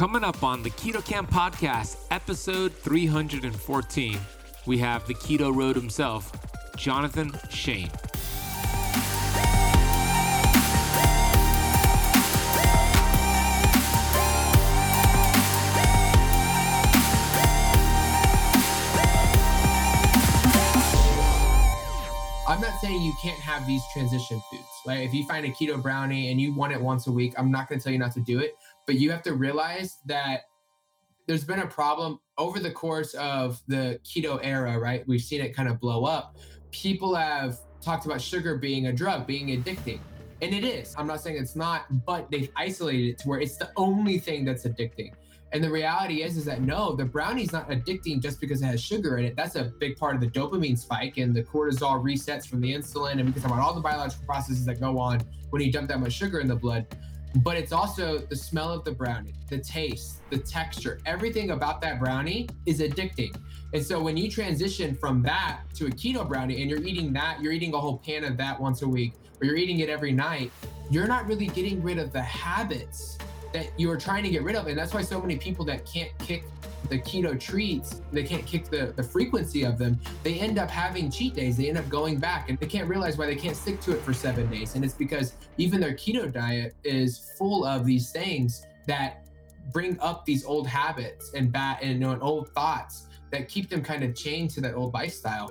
Coming up on the Keto Kamp Podcast, episode 314, we have the Keto Road himself, Jonathan Shane. I'm not saying you can't have these transition foods. Like if you find a keto brownie and you want it once a week, I'm not going to tell you not to do it, but you have to realize that there's been a problem over the course of the keto era, right? We've seen it kind of blow up. People have talked about sugar being a drug, being addicting. And it is. I'm not saying it's not, but they've isolated it to where it's the only thing that's addicting. And the reality is, is that no, the brownie's not addicting just because it has sugar in it. That's a big part of the dopamine spike and the cortisol resets from the insulin, and because about all the biological processes that go on when you dump that much sugar in the blood. But it's also the smell of the brownie, the taste, the texture, everything about that brownie is addicting. And so when you transition from that to a keto brownie and you're eating that, you're eating a whole pan of that once a week, or you're eating it every night, you're not really getting rid of the habits that you are trying to get rid of. And that's why so many people that can't kick the keto treats, they can't kick the, the frequency of them, they end up having cheat days. They end up going back and they can't realize why they can't stick to it for seven days. And it's because even their keto diet is full of these things that bring up these old habits and bad and, you know, and old thoughts that keep them kind of chained to that old lifestyle.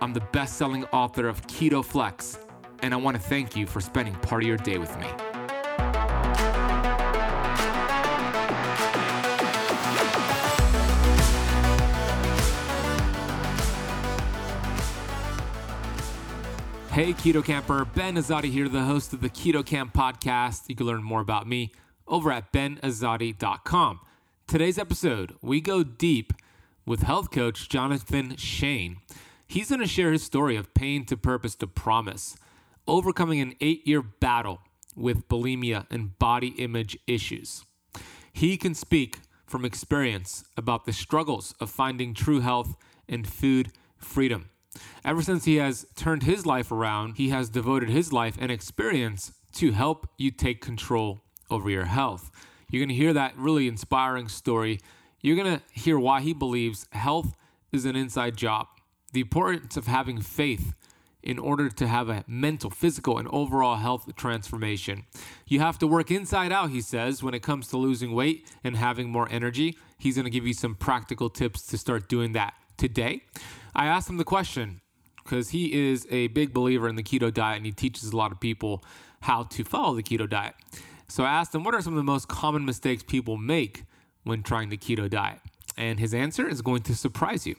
I'm the best selling author of Keto Flex, and I want to thank you for spending part of your day with me. Hey, Keto Kamper, Ben Azadi here, the host of the Keto Kamp podcast. You can learn more about me over at benazadi.com. Today's episode, we go deep with health coach Jonathan Shane. He's going to share his story of pain to purpose to promise, overcoming an eight year battle with bulimia and body image issues. He can speak from experience about the struggles of finding true health and food freedom. Ever since he has turned his life around, he has devoted his life and experience to help you take control over your health. You're going to hear that really inspiring story. You're going to hear why he believes health is an inside job the importance of having faith in order to have a mental, physical, and overall health transformation. You have to work inside out, he says, when it comes to losing weight and having more energy. He's going to give you some practical tips to start doing that today. I asked him the question because he is a big believer in the keto diet and he teaches a lot of people how to follow the keto diet. So I asked him, what are some of the most common mistakes people make when trying the keto diet? And his answer is going to surprise you.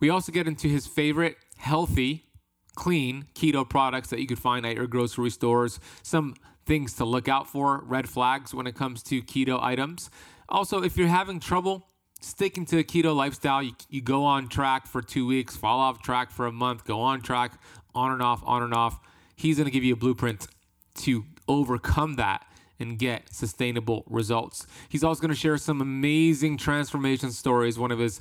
We also get into his favorite healthy, clean keto products that you could find at your grocery stores, some things to look out for, red flags when it comes to keto items. Also, if you're having trouble sticking to a keto lifestyle, you, you go on track for two weeks, fall off track for a month, go on track, on and off, on and off. He's going to give you a blueprint to overcome that and get sustainable results. He's also going to share some amazing transformation stories. One of his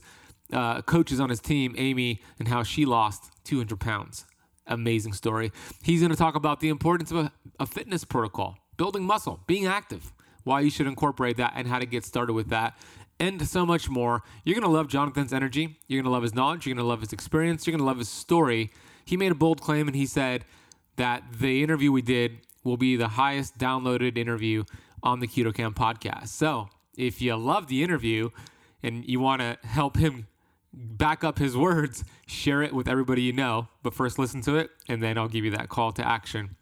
uh, coaches on his team, Amy, and how she lost 200 pounds. Amazing story. He's going to talk about the importance of a, a fitness protocol, building muscle, being active, why you should incorporate that, and how to get started with that and so much more. You're going to love Jonathan's energy. You're going to love his knowledge. You're going to love his experience. You're going to love his story. He made a bold claim and he said that the interview we did will be the highest downloaded interview on the Keto Kamp podcast. So if you love the interview and you want to help him back up his words, share it with everybody you know. But first, listen to it, and then I'll give you that call to action.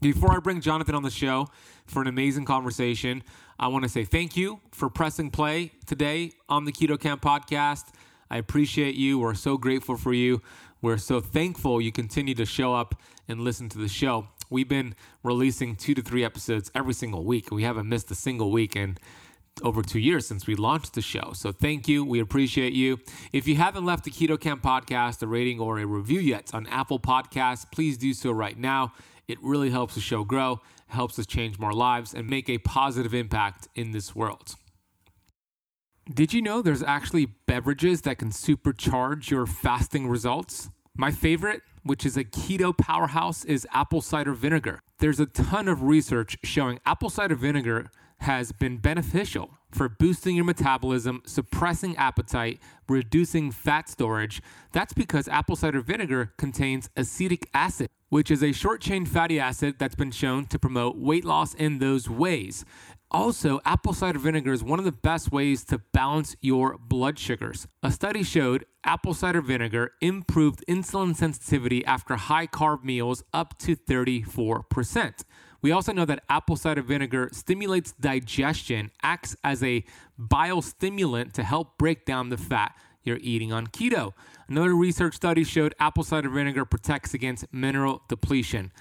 Before I bring Jonathan on the show for an amazing conversation, I want to say thank you for pressing play today on the Keto Kamp podcast. I appreciate you. We're so grateful for you. We're so thankful you continue to show up and listen to the show. We've been releasing two to three episodes every single week. We haven't missed a single week in over two years since we launched the show. So thank you. We appreciate you. If you haven't left the Keto Kamp podcast a rating or a review yet on Apple Podcasts, please do so right now. It really helps the show grow, helps us change more lives, and make a positive impact in this world. Did you know there's actually beverages that can supercharge your fasting results? My favorite, which is a keto powerhouse, is apple cider vinegar. There's a ton of research showing apple cider vinegar has been beneficial for boosting your metabolism, suppressing appetite, reducing fat storage. That's because apple cider vinegar contains acetic acid, which is a short chain fatty acid that's been shown to promote weight loss in those ways. Also, apple cider vinegar is one of the best ways to balance your blood sugars. A study showed apple cider vinegar improved insulin sensitivity after high carb meals up to 34%. We also know that apple cider vinegar stimulates digestion, acts as a bile stimulant to help break down the fat you're eating on keto. Another research study showed apple cider vinegar protects against mineral depletion.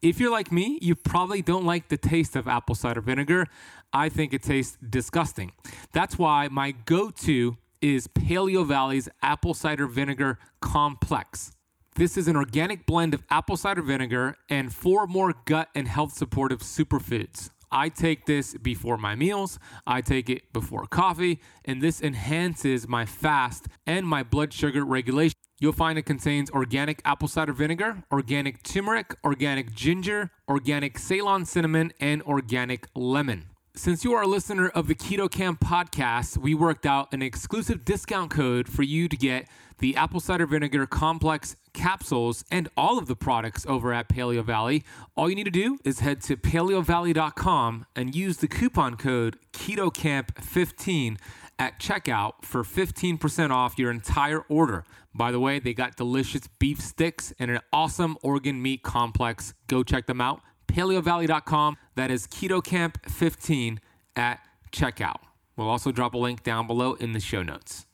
If you're like me, you probably don't like the taste of apple cider vinegar. I think it tastes disgusting. That's why my go to is Paleo Valley's apple cider vinegar complex. This is an organic blend of apple cider vinegar and four more gut and health supportive superfoods. I take this before my meals, I take it before coffee, and this enhances my fast and my blood sugar regulation. You'll find it contains organic apple cider vinegar, organic turmeric, organic ginger, organic Ceylon cinnamon, and organic lemon. Since you are a listener of the Keto Kamp podcast, we worked out an exclusive discount code for you to get the apple cider vinegar complex capsules and all of the products over at Paleo Valley. All you need to do is head to paleovalley.com and use the coupon code KetoKamp15 at checkout for 15% off your entire order. By the way, they got delicious beef sticks and an awesome organ meat complex. Go check them out paleovalley.com. That is KetoKamp15 at checkout. We'll also drop a link down below in the show notes.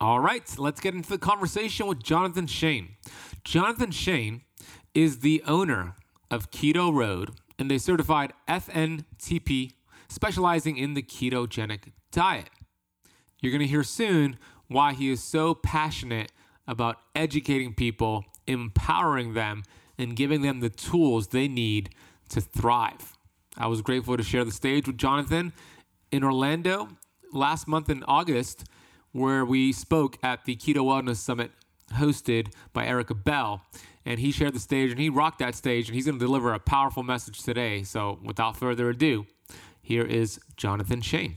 All right, let's get into the conversation with Jonathan Shane. Jonathan Shane is the owner of Keto Road and a certified FNTP specializing in the ketogenic diet. You're going to hear soon why he is so passionate about educating people, empowering them, and giving them the tools they need to thrive. I was grateful to share the stage with Jonathan in Orlando last month in August, where we spoke at the Keto Wellness Summit hosted by Erica Bell. And he shared the stage and he rocked that stage, and he's going to deliver a powerful message today. So, without further ado, here is Jonathan Shane.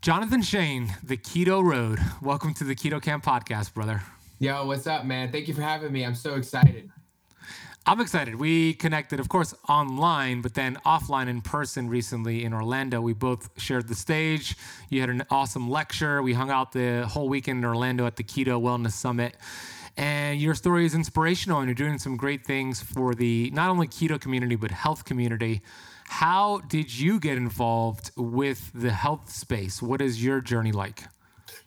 Jonathan Shane, the Keto Road. Welcome to the Keto Kamp podcast, brother. Yo, what's up, man? Thank you for having me. I'm so excited. I'm excited. We connected, of course, online, but then offline in person recently in Orlando. We both shared the stage. You had an awesome lecture. We hung out the whole weekend in Orlando at the Keto Wellness Summit. And your story is inspirational, and you're doing some great things for the not only keto community, but health community. How did you get involved with the health space? What is your journey like?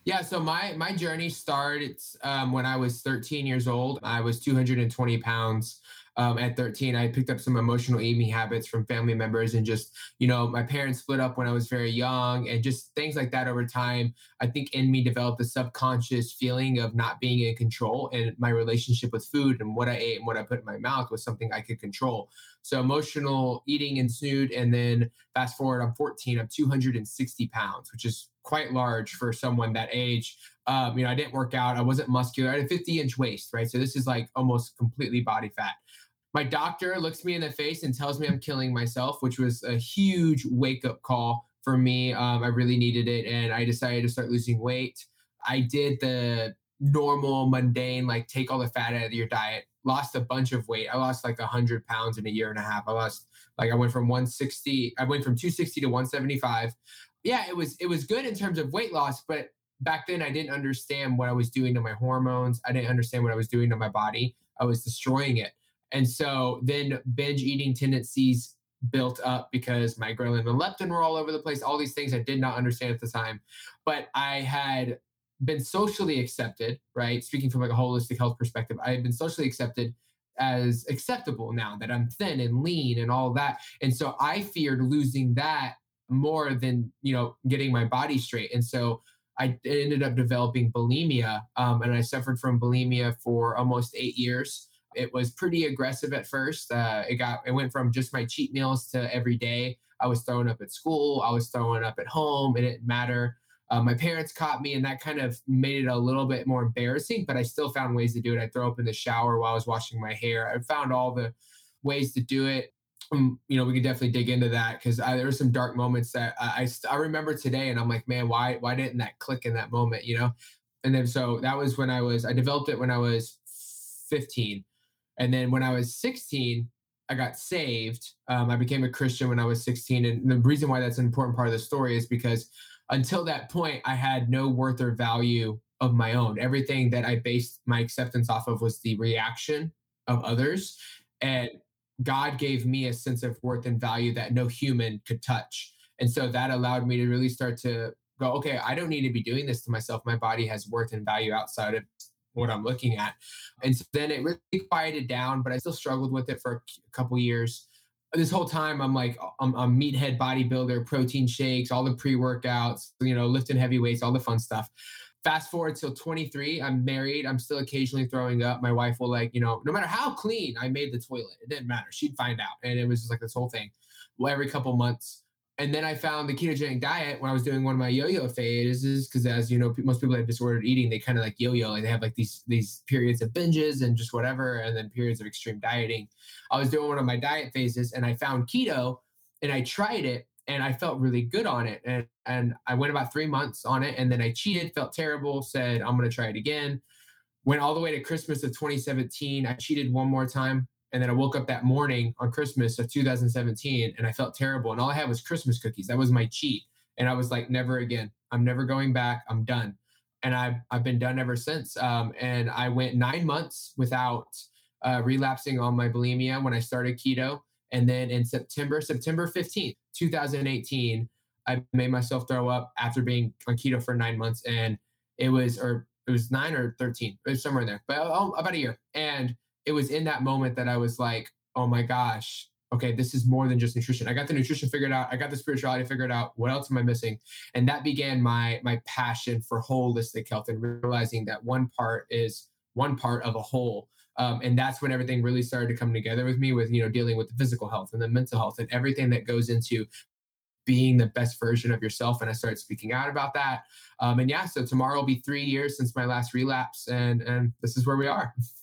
Yeah, so my my journey started um, when I was 13 years old. I was 220 pounds um, at 13 i picked up some emotional eating habits from family members and just you know my parents split up when i was very young and just things like that over time i think in me developed a subconscious feeling of not being in control and my relationship with food and what i ate and what i put in my mouth was something i could control so emotional eating ensued and then fast forward i'm 14 i'm 260 pounds which is quite large for someone that age um, you know, I didn't work out. I wasn't muscular. I had a 50 inch waist, right? So this is like almost completely body fat. My doctor looks me in the face and tells me I'm killing myself, which was a huge wake up call for me. Um, I really needed it. And I decided to start losing weight. I did the normal, mundane, like take all the fat out of your diet, lost a bunch of weight. I lost like 100 pounds in a year and a half. I lost, like, I went from 160, I went from 260 to 175. Yeah, it was, it was good in terms of weight loss, but back then I didn't understand what I was doing to my hormones. I didn't understand what I was doing to my body. I was destroying it. And so then binge eating tendencies built up because my ghrelin and leptin were all over the place, all these things I did not understand at the time. But I had been socially accepted, right? Speaking from like a holistic health perspective, I had been socially accepted as acceptable now that I'm thin and lean and all that. And so I feared losing that more than, you know, getting my body straight. And so I ended up developing bulimia um, and I suffered from bulimia for almost eight years. It was pretty aggressive at first. Uh, it got it went from just my cheat meals to every day. I was throwing up at school. I was throwing up at home. It didn't matter. Uh, my parents caught me, and that kind of made it a little bit more embarrassing. But I still found ways to do it. I throw up in the shower while I was washing my hair. I found all the ways to do it. Um, you know, we could definitely dig into that because there were some dark moments that I, I I remember today, and I'm like, man, why why didn't that click in that moment? You know, and then so that was when I was I developed it when I was 15, and then when I was 16, I got saved. Um, I became a Christian when I was 16, and the reason why that's an important part of the story is because until that point, I had no worth or value of my own. Everything that I based my acceptance off of was the reaction of others. And God gave me a sense of worth and value that no human could touch. And so that allowed me to really start to go, okay, I don't need to be doing this to myself. My body has worth and value outside of what I'm looking at. And so then it really quieted down, but I still struggled with it for a couple years this whole time I'm like I'm a meathead bodybuilder, protein shakes, all the pre-workouts, you know, lifting heavy weights, all the fun stuff. Fast forward till 23, I'm married. I'm still occasionally throwing up. My wife will like, you know, no matter how clean I made the toilet, it didn't matter. She'd find out, and it was just like this whole thing. Well, every couple months, and then I found the ketogenic diet when I was doing one of my yo-yo phases, because as you know, most people have disordered eating, they kind of like yo-yo, like they have like these these periods of binges and just whatever, and then periods of extreme dieting. I was doing one of my diet phases, and I found keto, and I tried it, and I felt really good on it, and and I went about three months on it, and then I cheated, felt terrible, said I'm gonna try it again. Went all the way to Christmas of 2017. I cheated one more time and then I woke up that morning on Christmas of 2017 and I felt terrible. And all I had was Christmas cookies. That was my cheat. And I was like, never again. I'm never going back. I'm done. And I've, I've been done ever since. Um, and I went nine months without uh, relapsing on my bulimia when I started keto. And then in September, September 15th, 2018, I made myself throw up after being on keto for nine months. And it was, or it was nine or 13, it was somewhere in there, but oh, about a year. And it was in that moment that I was like, oh my gosh, okay, this is more than just nutrition. I got the nutrition figured out. I got the spirituality figured out. What else am I missing? And that began my my passion for holistic health and realizing that one part is one part of a whole. Um, and that's when everything really started to come together with me with you know dealing with the physical health and the mental health and everything that goes into being the best version of yourself and i started speaking out about that um, and yeah so tomorrow will be three years since my last relapse and and this is where we are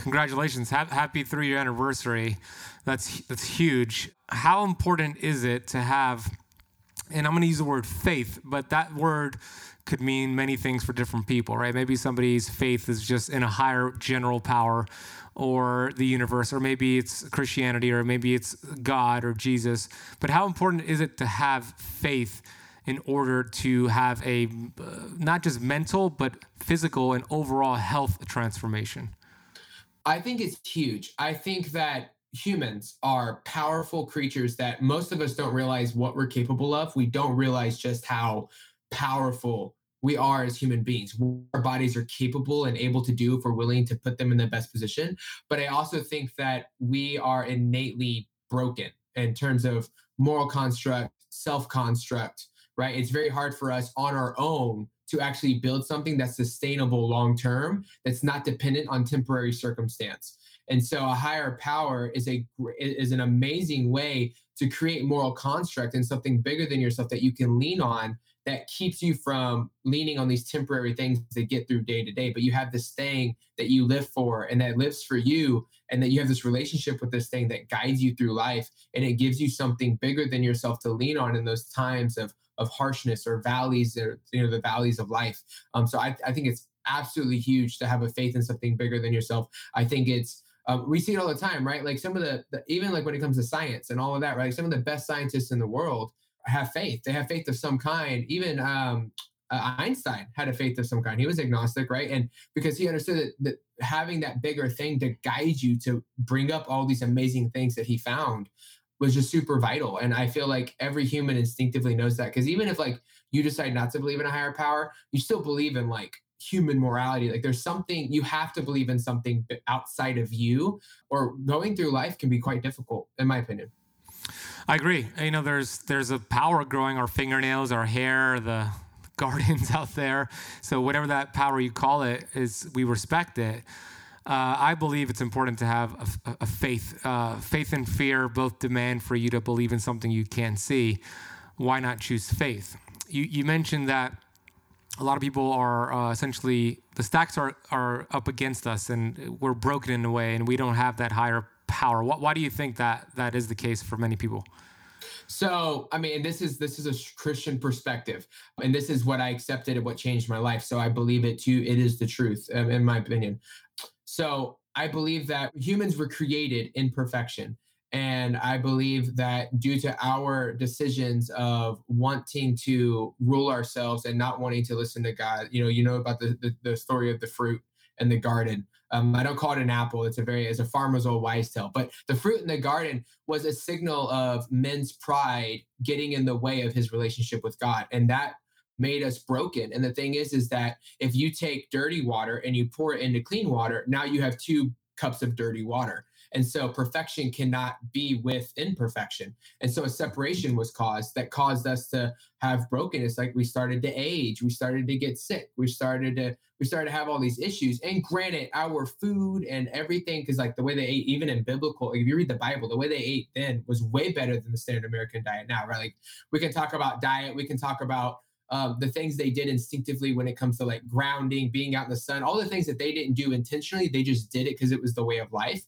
Congratulations. Happy three year anniversary. That's, that's huge. How important is it to have, and I'm going to use the word faith, but that word could mean many things for different people, right? Maybe somebody's faith is just in a higher general power or the universe, or maybe it's Christianity, or maybe it's God or Jesus. But how important is it to have faith in order to have a uh, not just mental, but physical and overall health transformation? I think it's huge. I think that humans are powerful creatures that most of us don't realize what we're capable of. We don't realize just how powerful we are as human beings. Our bodies are capable and able to do if we're willing to put them in the best position. But I also think that we are innately broken in terms of moral construct, self construct, right? It's very hard for us on our own to actually build something that's sustainable long term that's not dependent on temporary circumstance. And so a higher power is a is an amazing way to create moral construct and something bigger than yourself that you can lean on that keeps you from leaning on these temporary things to get through day to day but you have this thing that you live for and that lives for you and that you have this relationship with this thing that guides you through life and it gives you something bigger than yourself to lean on in those times of of harshness or valleys or you know the valleys of life. Um, so I, I think it's absolutely huge to have a faith in something bigger than yourself. I think it's um, we see it all the time right? Like some of the, the even like when it comes to science and all of that right? Some of the best scientists in the world have faith they have faith of some kind even um, uh, Einstein had a faith of some kind. He was agnostic, right? And because he understood that, that, having that bigger thing to guide you to bring up all these amazing things that he found was just super vital. And I feel like every human instinctively knows that. Because even if like you decide not to believe in a higher power, you still believe in like human morality. Like there's something you have to believe in something outside of you, or going through life can be quite difficult, in my opinion. I agree. You know, there's there's a power growing our fingernails, our hair, the gardens out there. So whatever that power you call it is, we respect it. Uh, I believe it's important to have a, a faith. Uh, faith and fear both demand for you to believe in something you can't see. Why not choose faith? You, you mentioned that a lot of people are uh, essentially the stacks are are up against us, and we're broken in a way, and we don't have that higher power. Why, why do you think that that is the case for many people? So, I mean, this is this is a Christian perspective, and this is what I accepted and what changed my life. So I believe it too. It is the truth, um, in my opinion. So I believe that humans were created in perfection. And I believe that due to our decisions of wanting to rule ourselves and not wanting to listen to God, you know, you know about the, the, the story of the fruit and the garden. Um, I don't call it an apple. It's a very, it's a farmer's old wise tale. But the fruit in the garden was a signal of men's pride getting in the way of his relationship with God. And that made us broken. And the thing is, is that if you take dirty water and you pour it into clean water, now you have two cups of dirty water. And so perfection cannot be with imperfection. And so a separation was caused that caused us to have brokenness. Like we started to age, we started to get sick, we started to we started to have all these issues. And granted, our food and everything, because like the way they ate, even in biblical, if you read the Bible, the way they ate then was way better than the standard American diet now, right? Like we can talk about diet, we can talk about um, the things they did instinctively when it comes to like grounding, being out in the sun, all the things that they didn't do intentionally, they just did it because it was the way of life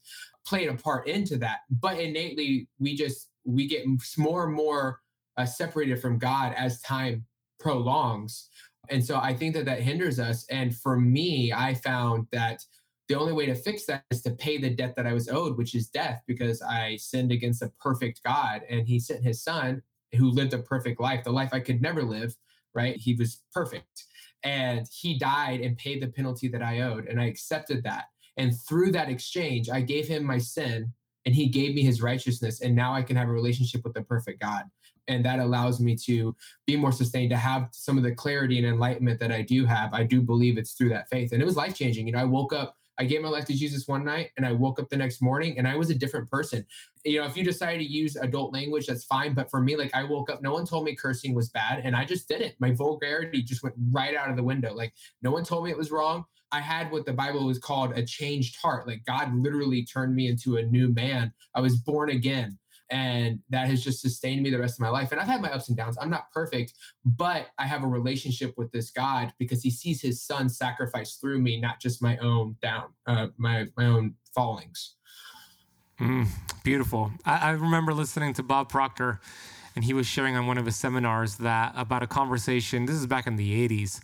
played a part into that. But innately, we just we get more and more uh, separated from God as time prolongs, and so I think that that hinders us. And for me, I found that the only way to fix that is to pay the debt that I was owed, which is death, because I sinned against a perfect God, and He sent His Son who lived a perfect life, the life I could never live. Right? He was perfect. And he died and paid the penalty that I owed. And I accepted that. And through that exchange, I gave him my sin and he gave me his righteousness. And now I can have a relationship with the perfect God. And that allows me to be more sustained, to have some of the clarity and enlightenment that I do have. I do believe it's through that faith. And it was life changing. You know, I woke up, I gave my life to Jesus one night and I woke up the next morning and I was a different person. You know, if you decide to use adult language, that's fine. But for me, like I woke up, no one told me cursing was bad and I just did it. My vulgarity just went right out of the window. Like no one told me it was wrong. I had what the Bible was called a changed heart. Like God literally turned me into a new man. I was born again. And that has just sustained me the rest of my life. And I've had my ups and downs. I'm not perfect, but I have a relationship with this God because he sees his son sacrifice through me, not just my own down, uh, my, my own fallings. Mm, beautiful. I, I remember listening to Bob Proctor, and he was sharing on one of his seminars that about a conversation. This is back in the 80s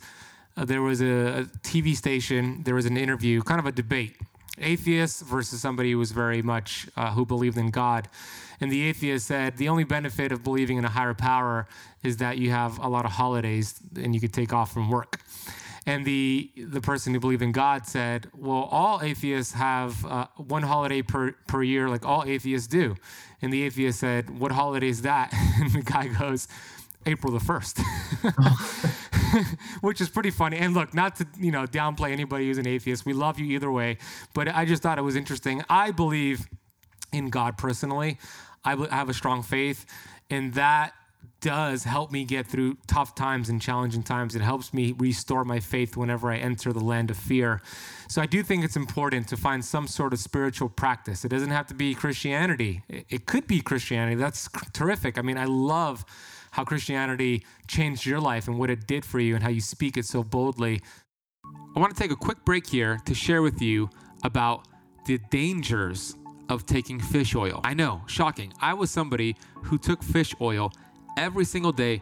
uh, there was a, a, TV station, there was an interview, kind of a debate, atheist versus somebody who was very much uh, who believed in God. And the atheist said the only benefit of believing in a higher power is that you have a lot of holidays and you could take off from work. And the the person who believed in God said, "Well, all atheists have uh, one holiday per per year, like all atheists do." And the atheist said, "What holiday is that?" And the guy goes, "April the 1st. which is pretty funny. And look, not to you know downplay anybody who's an atheist. We love you either way, but I just thought it was interesting. I believe in God personally. I have a strong faith, and that does help me get through tough times and challenging times. It helps me restore my faith whenever I enter the land of fear. So I do think it's important to find some sort of spiritual practice. It doesn't have to be Christianity. It could be Christianity. That's terrific. I mean, I love how Christianity changed your life and what it did for you and how you speak it so boldly. I want to take a quick break here to share with you about the dangers of taking fish oil. I know, shocking. I was somebody who took fish oil every single day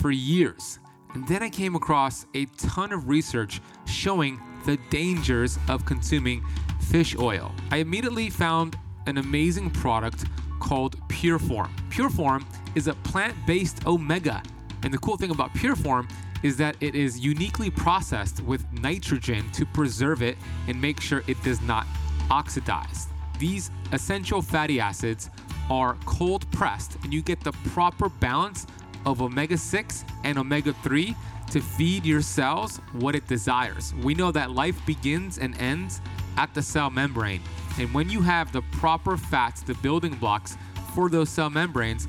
for years. And then I came across a ton of research showing the dangers of consuming fish oil. I immediately found an amazing product called Pureform. Pureform is a plant based omega. And the cool thing about Pureform is that it is uniquely processed with nitrogen to preserve it and make sure it does not oxidize. These essential fatty acids are cold pressed, and you get the proper balance of omega 6 and omega 3 to feed your cells what it desires. We know that life begins and ends at the cell membrane. And when you have the proper fats, the building blocks for those cell membranes,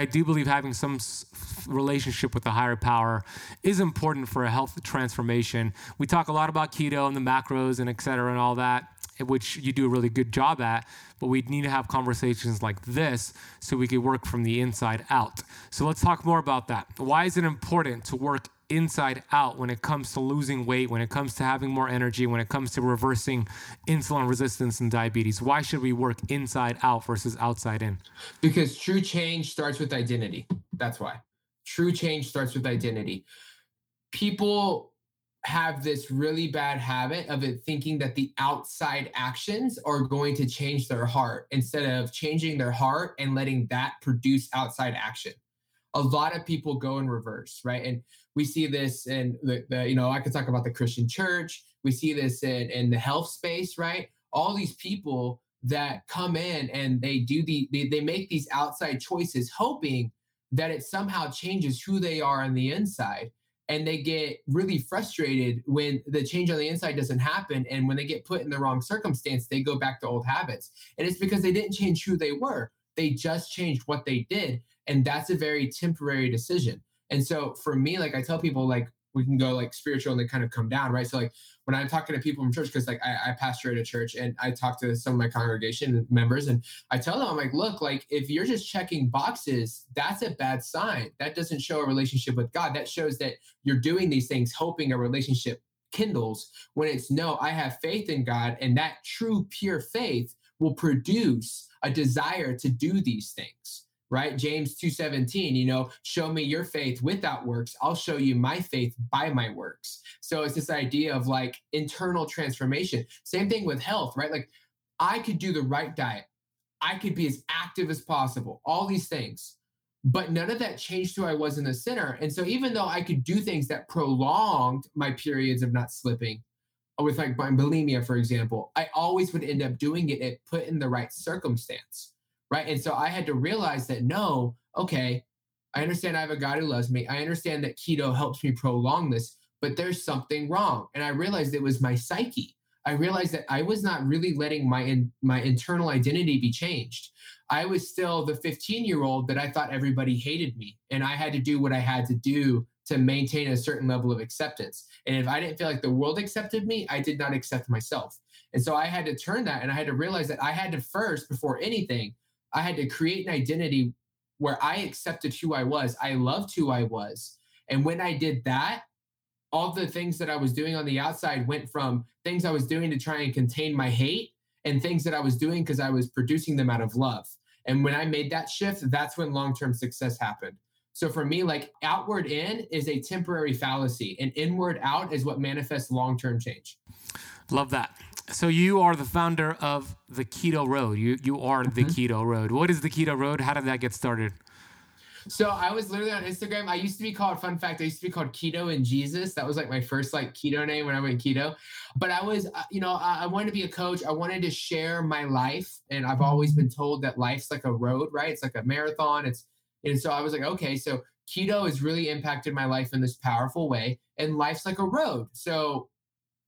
I do believe having some relationship with the higher power is important for a health transformation. We talk a lot about keto and the macros and et cetera and all that, which you do a really good job at, but we need to have conversations like this so we can work from the inside out. So let's talk more about that. Why is it important to work inside out when it comes to losing weight, when it comes to having more energy, when it comes to reversing insulin resistance and diabetes? Why should we work inside out versus outside in? Because true change starts with identity. That's why. True change starts with identity. People have this really bad habit of it thinking that the outside actions are going to change their heart instead of changing their heart and letting that produce outside action. A lot of people go in reverse, right? And we see this in the, the you know, I could talk about the Christian church. We see this in, in the health space, right? All these people that come in and they do the they, they make these outside choices hoping that it somehow changes who they are on the inside. And they get really frustrated when the change on the inside doesn't happen. And when they get put in the wrong circumstance they go back to old habits. And it's because they didn't change who they were. They just changed what they did. And that's a very temporary decision and so for me like i tell people like we can go like spiritual and then kind of come down right? So like when i'm talking to people from church because like I, I pastor at a church and i talk to some of my congregation members and i tell them i'm like look like if you're just checking boxes that's a bad sign. That doesn't show a relationship with god. That shows that you're doing these things hoping a relationship kindles when it's no i have faith in god and that true pure faith will produce a desire to do these things right? James 2.17 you know show me your faith without works. I'll show you my faith by my works. So it's this idea of like internal transformation. Same thing with health right? Like i could do the right diet. I could be as active as possible all these things. But none of that changed who i was in the center. And so even though i could do things that prolonged my periods of not slipping uh, with like bulimia for example i always would end up doing it if put in the right circumstance right? And so I had to realize that no, okay, I understand I have a God who loves me. I understand that keto helps me prolong this, but there's something wrong. And I realized it was my psyche. I realized that I was not really letting my in, my internal identity be changed. I was still the 15 year old that I thought everybody hated me, and I had to do what I had to do to maintain a certain level of acceptance. And if I didn't feel like the world accepted me, I did not accept myself. And so I had to turn that, and I had to realize that I had to first, before anything, I had to create an identity where I accepted who I was. I loved who I was. And when I did that, all the things that I was doing on the outside went from things I was doing to try and contain my hate and things that I was doing because I was producing them out of love. And when I made that shift, that's when long term success happened. So for me, like outward in is a temporary fallacy, and inward out is what manifests long term change. Love that. So you are the founder of the Keto Road. You you are the Mhm. Keto Road. What is the Keto Road? How did that get started? So I was literally on Instagram. I used to be called, fun fact, I used to be called Keto and Jesus. That was like my first like keto name when I went keto. But I was, uh, you know, I, I wanted to be a coach. I wanted to share my life. And I've always been told that life's like a road, right? It's like a marathon. It's, and so I was like, okay, so keto has really impacted my life in this powerful way. And life's like a road. So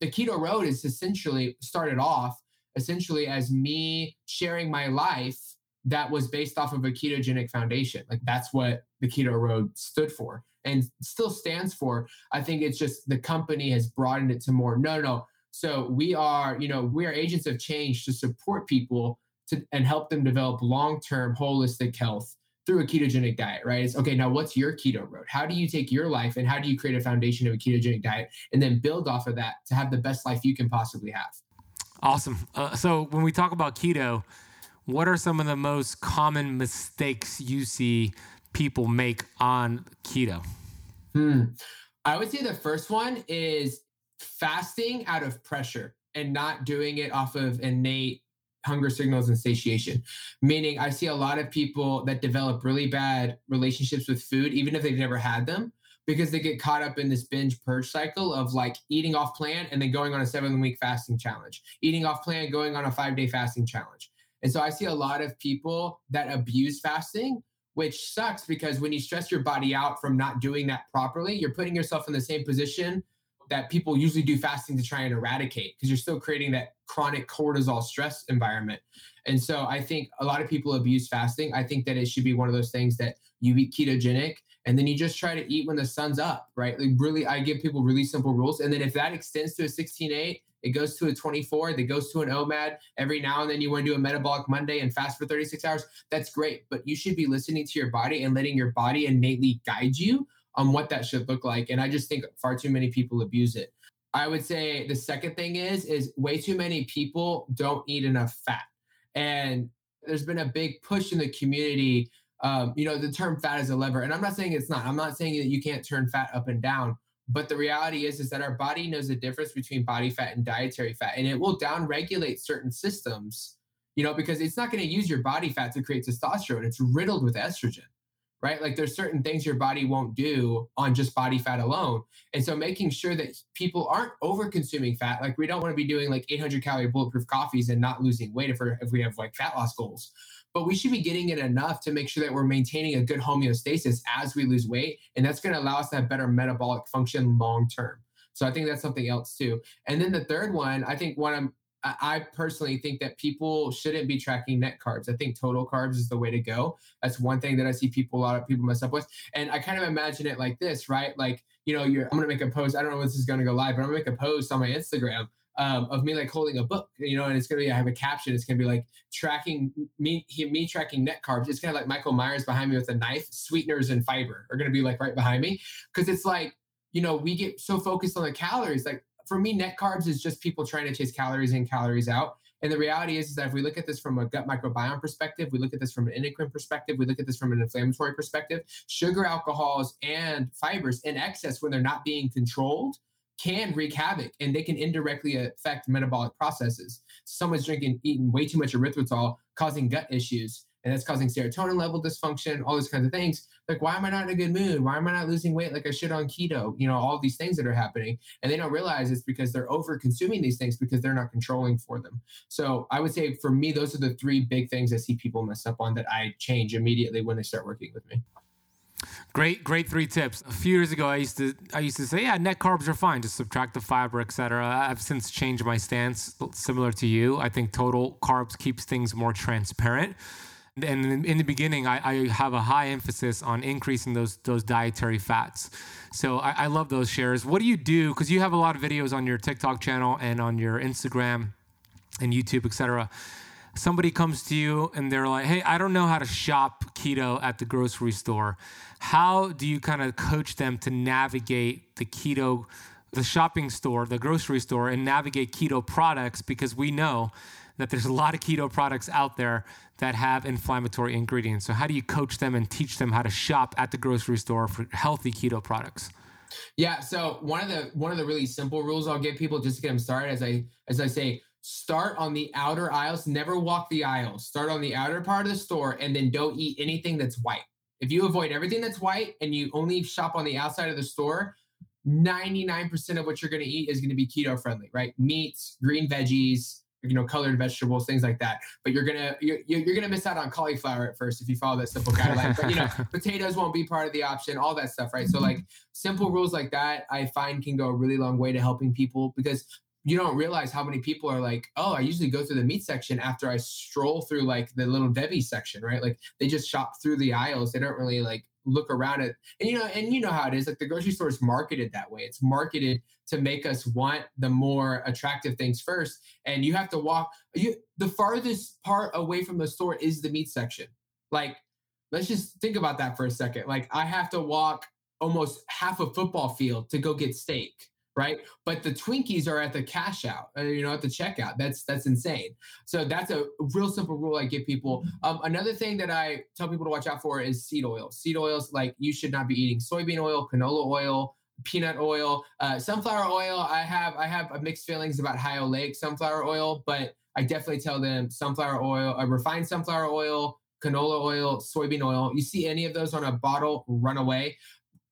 the keto road is essentially started off essentially as me sharing my life that was based off of a ketogenic foundation. Like that's what the keto road stood for and still stands for. I think it's just the company has broadened it to more. No, no. So we are, you know, we are agents of change to support people to and help them develop long-term holistic health through a ketogenic diet, right? It's okay, now what's your keto road? How do you take your life and how do you create a foundation of a ketogenic diet and then build off of that to have the best life you can possibly have? Awesome. Uh, so when we talk about keto, what are some of the most common mistakes you see people make on keto? Hmm. I would say the first one is fasting out of pressure and not doing it off of innate hunger signals and satiation. Meaning, I see a lot of people that develop really bad relationships with food, even if they've never had them, because they get caught up in this binge purge cycle of like eating off plan and then going on a seven week fasting challenge, eating off plan, going on a five day fasting challenge. And so I see a lot of people that abuse fasting, which sucks because when you stress your body out from not doing that properly, you're putting yourself in the same position that people usually do fasting to try and eradicate because you're still creating that chronic cortisol stress environment. And so I think a lot of people abuse fasting. I think that it should be one of those things that you eat ketogenic and then you just try to eat when the sun's up, right? Like really, I give people really simple rules. And then if that extends to a 16 8, it goes to a 24, it goes to an OMAD. Every now and then you want to do a metabolic Monday and fast for 36 hours. That's great. But you should be listening to your body and letting your body innately guide you on what that should look like. And I just think far too many people abuse it. I would say the second thing is is way too many people don't eat enough fat. And there's been a big push in the community. Um, you know, the term fat is a lever. And I'm not saying it's not. I'm not saying that you can't turn fat up and down. But the reality is, is that our body knows the difference between body fat and dietary fat, and it will downregulate certain systems, you know, because it's not going to use your body fat to create testosterone. It's riddled with estrogen right? Like there's certain things your body won't do on just body fat alone. And so making sure that people aren't over consuming fat, like we don't want to be doing like 800 calorie bulletproof coffees and not losing weight if, if we have like fat loss goals. But we should be getting it enough to make sure that we're maintaining a good homeostasis as we lose weight. And that's going to allow us to have better metabolic function long term. So I think that's something else too. And then the third one, I think one I'm I personally think that people shouldn't be tracking net carbs. I think total carbs is the way to go. That's one thing that I see people, a lot of people mess up with. And I kind of imagine it like this, right? Like, you know, you're, I'm to make a post. I don't know when this is to go live, but I'm to make a post on my Instagram um, of me like holding a book, you know, and it's to be, I have a caption. It's to be like tracking me, me tracking net carbs. It's kind of like Michael Myers behind me with a knife, sweeteners and fiber are to be like right behind me. Cause it's like, you know, we get so focused on the calories. Like for me, net carbs is just people trying to chase calories in, calories out. And the reality is, is that if we look at this from a gut microbiome perspective, we look at this from an endocrine perspective, we look at this from an inflammatory perspective, sugar, alcohols, and fibers in excess when they're not being controlled can wreak havoc and they can indirectly affect metabolic processes. Someone's drinking, eating way too much erythritol, causing gut issues and that's causing serotonin level dysfunction, all these kinds of things. Like, why am I not in a good mood? Why am I not losing weight like I should on keto? You know, all these things that are happening. And they don't realize it's because they're over consuming these things because they're not controlling for them. So I would say for me, those are the three big things I see people mess up on that I change immediately when they start working with me. Great, great three tips. A few years ago, I used to I used to say, yeah, net carbs are fine, just subtract the fiber, etc. I've since changed my stance, similar to you. I think total carbs keeps things more transparent and in the beginning, I, I, have a high emphasis on increasing those those dietary fats. So I, I love those shares. What do you do? Because you have a lot of videos on your TikTok channel and on your Instagram and YouTube, etc. Somebody comes to you and they're like, "Hey, I don't know how to shop keto at the grocery store. How do you kind of coach them to navigate the keto?" the shopping store, the grocery store, and navigate keto products because we know that there's a lot of keto products out there that have inflammatory ingredients. So how do you coach them and teach them how to shop at the grocery store for healthy keto products? Yeah, so one of the one of the really simple rules I'll give people just to get them started as I as I say start on the outer aisles, never walk the aisles. Start on the outer part of the store and then don't eat anything that's white. If you avoid everything that's white and you only shop on the outside of the store, 99% of what you're going to eat is going to be keto friendly, right? Meats, green veggies, you know colored vegetables things like that but you're gonna you're, you're gonna miss out on cauliflower at first if you follow that simple guideline but you know potatoes won't be part of the option all that stuff right so mm-hmm. like simple rules like that i find can go a really long way to helping people because you don't realize how many people are like, oh, I usually go through the meat section after I stroll through like the little Debbie section, right? Like they just shop through the aisles. They don't really like look around it and you know and you know how it is like the grocery store is marketed that way it's marketed to make us want the more attractive things first and you have to walk you the farthest part away from the store is the meat section like let's just think about that for a second like i have to walk almost half a football field to go get steak right? But the Twinkies are at the cash out, uh, you know, at the checkout. That's that's insane. So that's a real simple rule I give people. Um, another thing that I tell people to watch out for is seed oil. Seed oils, like you should not be eating soybean oil, canola oil, peanut oil, uh, sunflower oil. I have I have mixed feelings about high oleic sunflower oil, but I definitely tell them sunflower oil, refined sunflower oil, canola oil, soybean oil. You see any of those on a bottle, run away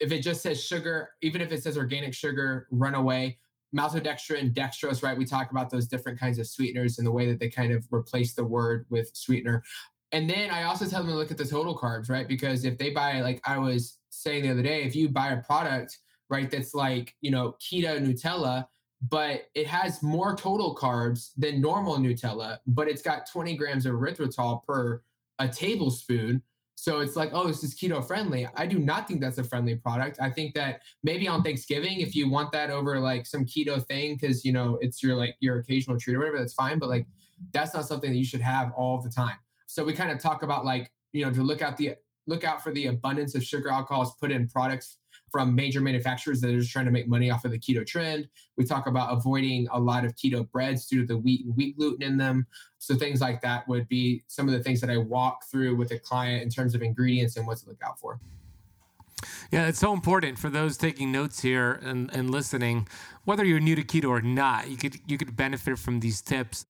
if it just says sugar, even if it says organic sugar, run away. Maltodextrin, dextrose, right? We talk about those different kinds of sweeteners and the way that they kind of replace the word with sweetener. And then I also tell them to look at the total carbs, right? Because if they buy, like I was saying the other day, if you buy a product, right, that's like, you know, keto Nutella, but it has more total carbs than normal Nutella, but it's got 20 grams of erythritol per a tablespoon so it's like, oh, this is keto friendly. I do not think that's a friendly product. I think that maybe on Thanksgiving, if you want that over like some keto thing, because you know it's your like your occasional treat or whatever, that's fine. But like that's not something that you should have all the time. So we kind of talk about like, you know, to look out the look out for the abundance of sugar alcohols put in products from major manufacturers that are just trying to make money off of the keto trend. We talk about avoiding a lot of keto breads due to the wheat and wheat gluten in them. So things like that would be some of the things that I walk through with a client in terms of ingredients and what to look out for. Yeah, it's so important for those taking notes here and, and listening. Whether you're new to keto or not, you could you could benefit from these tips.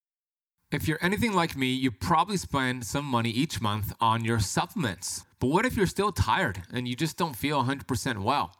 If you're anything like me, you probably spend some money each month on your supplements. But what if you're still tired and you just don't feel 100% well?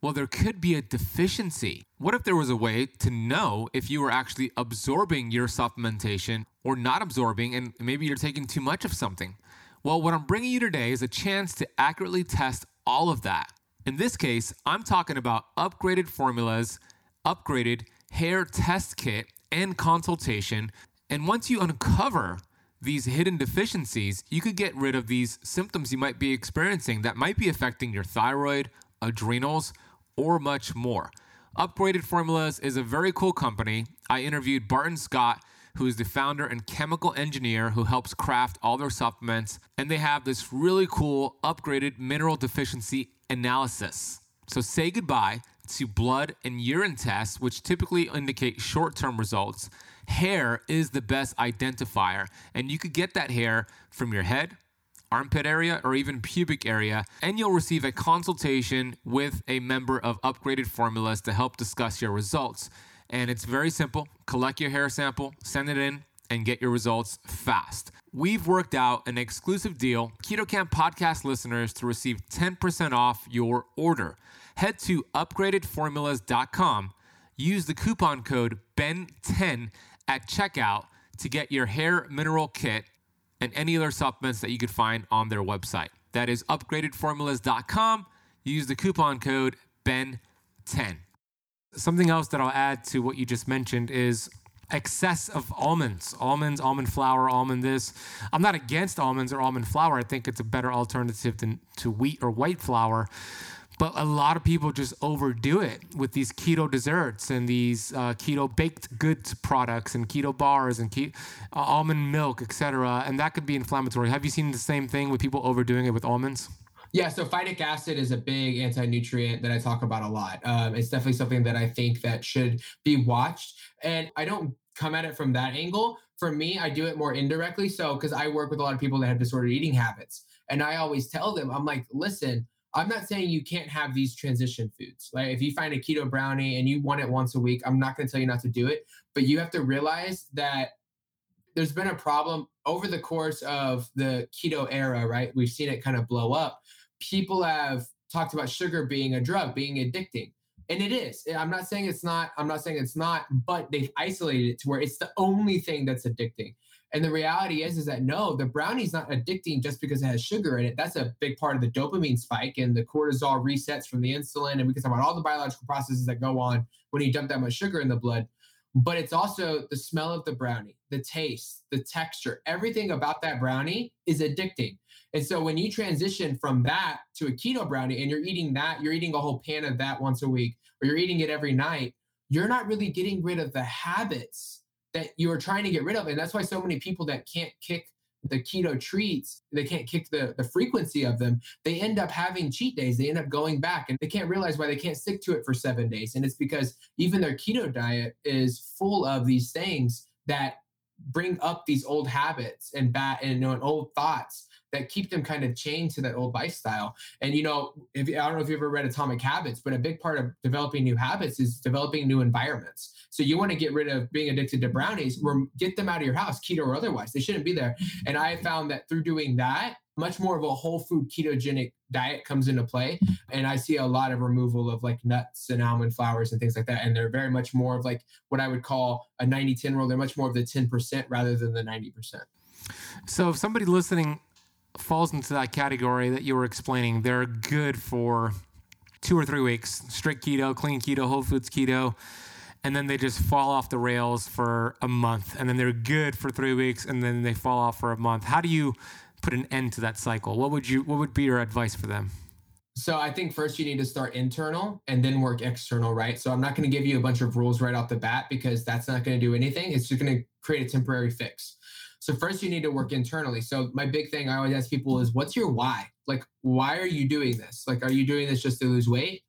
Well, there could be a deficiency. What if there was a way to know if you were actually absorbing your supplementation or not absorbing, and maybe you're taking too much of something? Well, what I'm bringing you today is a chance to accurately test all of that. In this case, I'm talking about upgraded formulas, upgraded hair test kit, and consultation and once you uncover these hidden deficiencies, you could get rid of these symptoms you might be experiencing that might be affecting your thyroid, adrenals, or much more. Upgraded Formulas is a very cool company. I interviewed Barton Scott, who is the founder and chemical engineer who helps craft all their supplements, and they have this really cool upgraded mineral deficiency analysis. So say goodbye to blood and urine tests, which typically indicate short term results, hair is the best identifier. And you could get that hair from your head, armpit area, or even pubic area. And you'll receive a consultation with a member of Upgraded Formulas to help discuss your results. And it's very simple collect your hair sample, send it in, and get your results fast. We've worked out an exclusive deal, Keto Kamp podcast listeners, to receive 10% off your order. Head to upgradedformulas.com, use the coupon code BEN10 at checkout to get your hair mineral kit and any other supplements that you could find on their website. That is upgradedformulas.com. Use the coupon code BEN10. Something else that I'll add to what you just mentioned is excess of almonds, almonds, almond flour, almond this. I'm not against almonds or almond flour. I think it's a better alternative than to wheat or white flour. But a lot of people just overdo it with these keto desserts and these uh, keto baked goods products and keto bars and ke- uh, almond milk, etc. And that could be inflammatory. Have you seen the same thing with people overdoing it with almonds? Yeah, so phytic acid is a big anti-nutrient that I talk about a lot. Um, it's definitely something that I think that should be watched, and I don't come at it from that angle. For me, I do it more indirectly. So because I work with a lot of people that have disordered eating habits, and I always tell them, I'm like, listen, I'm not saying you can't have these transition foods. Like if you find a keto brownie and you want it once a week, I'm not going to tell you not to do it, but you have to realize that there's been a problem over the course of the keto era, right? We've seen it kind of blow up. People have talked about sugar being a drug, being addicting. And it is. I'm not saying it's not, I'm not saying it's not, but they've isolated it to where it's the only thing that's addicting. And the reality is, is that no, the brownie's not addicting just because it has sugar in it. That's a big part of the dopamine spike and the cortisol resets from the insulin. And we can talk about all the biological processes that go on when you dump that much sugar in the blood. But it's also the smell of the brownie, the taste, the texture, everything about that brownie is addicting. And so when you transition from that to a keto brownie and you're eating that, you're eating a whole pan of that once a week, or you're eating it every night, you're not really getting rid of the habits that you're trying to get rid of. And that's why so many people that can't kick the keto treats, they can't kick the, the frequency of them. They end up having cheat days. They end up going back and they can't realize why they can't stick to it for seven days. And it's because even their keto diet is full of these things that bring up these old habits and bad and, you know, and old thoughts that keep them kind of chained to that old lifestyle. And you know, if I don't know if you've ever read Atomic Habits, but a big part of developing new habits is developing new environments. So you want to get rid of being addicted to brownies, or get them out of your house, keto or otherwise. They shouldn't be there. Mm-hmm. And I found that through doing that, much more of a whole food ketogenic diet comes into play mm-hmm. and i see a lot of removal of like nuts and almond flours and things like that and they're very much more of like what i would call a 90-10 rule they're much more of the 10% rather than the 90% so if somebody listening falls into that category that you were explaining they're good for two or three weeks strict keto clean keto whole foods keto and then they just fall off the rails for a month and then they're good for three weeks and then they fall off for a month how do you put an end to that cycle? What would you what would be your advice for them? So I think first you need to start internal and then work external, right? So I'm not going to give you a bunch of rules right off the bat because that's not going to do anything. It's just going to create a temporary fix. So first you need to work internally. So my big thing I always ask people is what's your why? Like why are you doing this? Like are you doing this just to lose weight?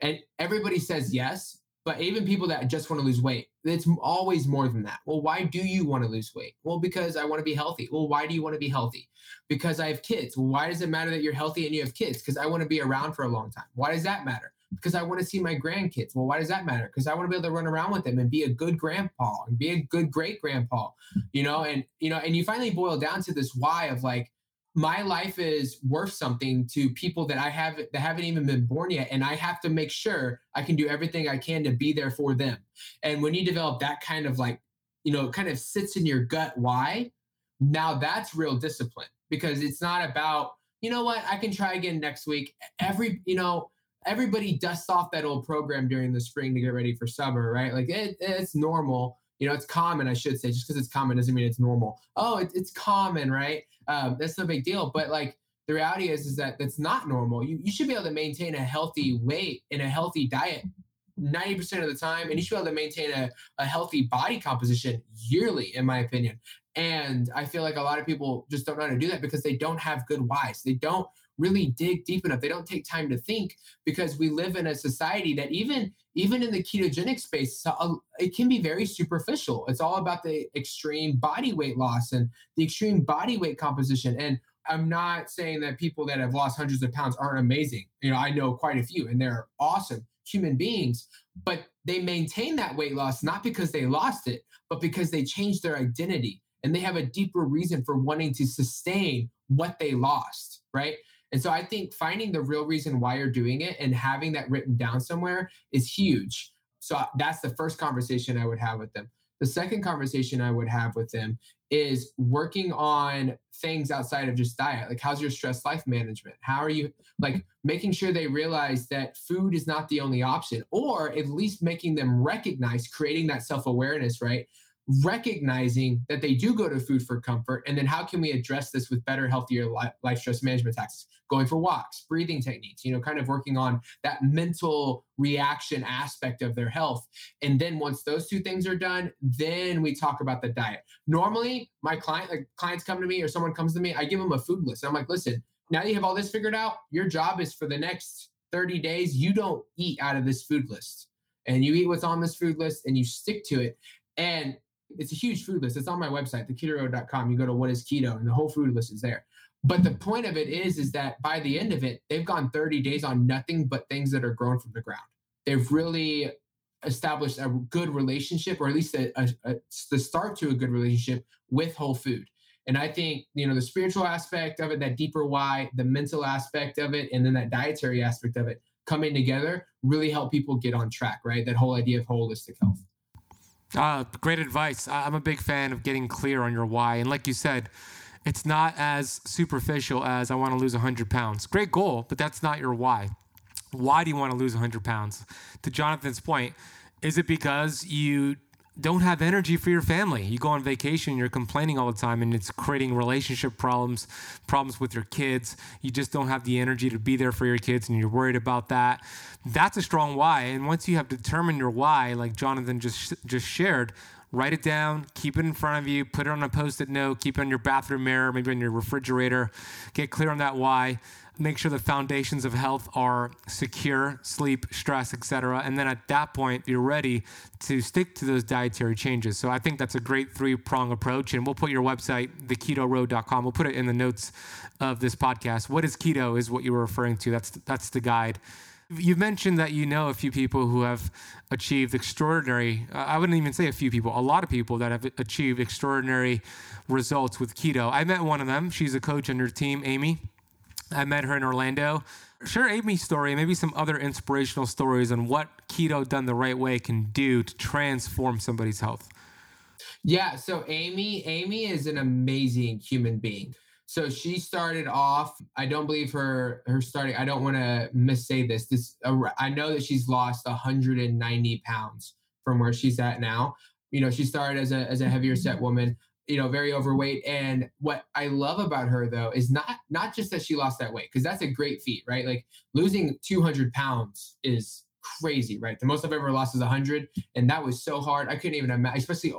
And everybody says yes, but even people that just want to lose weight, it's always more than that. Well, why do you want to lose weight? Well, because I want to be healthy. Well, why do you want to be healthy? Because I have kids. Well, why does it matter that you're healthy and you have kids? Because I want to be around for a long time. Why does that matter? Because I want to see my grandkids. Well, why does that matter? Because I want to be able to run around with them and be a good grandpa and be a good great grandpa, you know, and you know, and you finally boil down to this why of like, my life is worth something to people that I have that haven't even been born yet, and I have to make sure I can do everything I can to be there for them. And when you develop that kind of like, you know, kind of sits in your gut why, now that's real discipline because it's not about you know what I can try again next week. Every you know everybody dusts off that old program during the spring to get ready for summer, right? Like it, it's normal. You know, it's common, I should say. Just because it's common doesn't mean it's normal. Oh, it, it's common, right? Um, that's no big deal. But like the reality is, is that that's not normal. You, you should be able to maintain a healthy weight and a healthy diet 90% of the time. And you should be able to maintain a, a healthy body composition yearly, in my opinion. And I feel like a lot of people just don't know how to do that because they don't have good whys. They don't really dig deep enough. They don't take time to think because we live in a society that even even in the ketogenic space, uh, it can be very superficial. It's all about the extreme body weight loss and the extreme body weight composition. And I'm not saying that people that have lost hundreds of pounds aren't amazing. You know, I know quite a few and they're awesome human beings, but they maintain that weight loss not because they lost it, but because they changed their identity and they have a deeper reason for wanting to sustain what they lost, right? And so I think finding the real reason why you're doing it and having that written down somewhere is huge. So that's the first conversation I would have with them. The second conversation I would have with them is working on things outside of just diet. Like, how's your stress life management? How are you, mm-hmm. like, making sure they realize that food is not the only option, or at least making them recognize, creating that self awareness, right? Recognizing that they do go to food for comfort and then how can we address this with better healthier life stress management tactics? Going for walks breathing techniques you know kind of working on that mental reaction aspect of their health. And then once those two things are done then we talk about the diet. Normally my client like clients come to me or someone comes to me i give them a food list. I'm like listen now you have all this figured out your job is for the next 30 days. You don't eat out of this food list. And you eat what's on this food list and you stick to it. And it's a huge food list. It's on my website, theketoroad.com. You go to what is keto and the whole food list is there. But the point of it is, is that by the end of it, they've gone 30 days on nothing but things that are grown from the ground. They've really established a good relationship, or at least a, a, a, the start to a good relationship with whole food. And I think, you know, the spiritual aspect of it, that deeper why, the mental aspect of it, and then that dietary aspect of it coming together really help people get on track, right? That whole idea of holistic health. Uh, great advice. I'm a big fan of getting clear on your why. And like you said, it's not as superficial as I want to lose 100 pounds. Great goal, but that's not your why. Why do you want to lose 100 pounds? To Jonathan's point, is it because you don't have energy for your family. You go on vacation, you're complaining all the time, and it's creating relationship problems, problems with your kids. You just don't have the energy to be there for your kids, and you're worried about that. That's a strong why. And once you have determined your why, like Jonathan just just shared, write it down, keep it in front of you, put it on a post-it note, keep it on your bathroom mirror, maybe on your refrigerator. Get clear on that why make sure the foundations of health are secure, sleep, stress, etc. And then at that point, you're ready to stick to those dietary changes. So I think that's a great three-prong approach. And we'll put your website, theketoroad.com. We'll put it in the notes of this podcast. What is keto is what you were referring to. That's that's the guide. You've mentioned that you know a few people who have achieved extraordinary, I wouldn't even say a few people, a lot of people that have achieved extraordinary results with keto. I met one of them. She's a coach on your team, Amy. I met her in Orlando. Share Amy's story, maybe some other inspirational stories on what keto done the right way can do to transform somebody's health. Yeah, so Amy, Amy is an amazing human being. So she started off. I don't believe her her starting. I don't want to missay this. This uh, I know that she's lost 190 pounds from where she's at now. You know, she started as a as a heavier set woman you know very overweight. And what i love about her though is not not just that she lost that weight because that's a great feat right? Like losing 200 pounds is crazy right? The most i've ever lost is 100 and that was so hard. I couldn't even imagine especially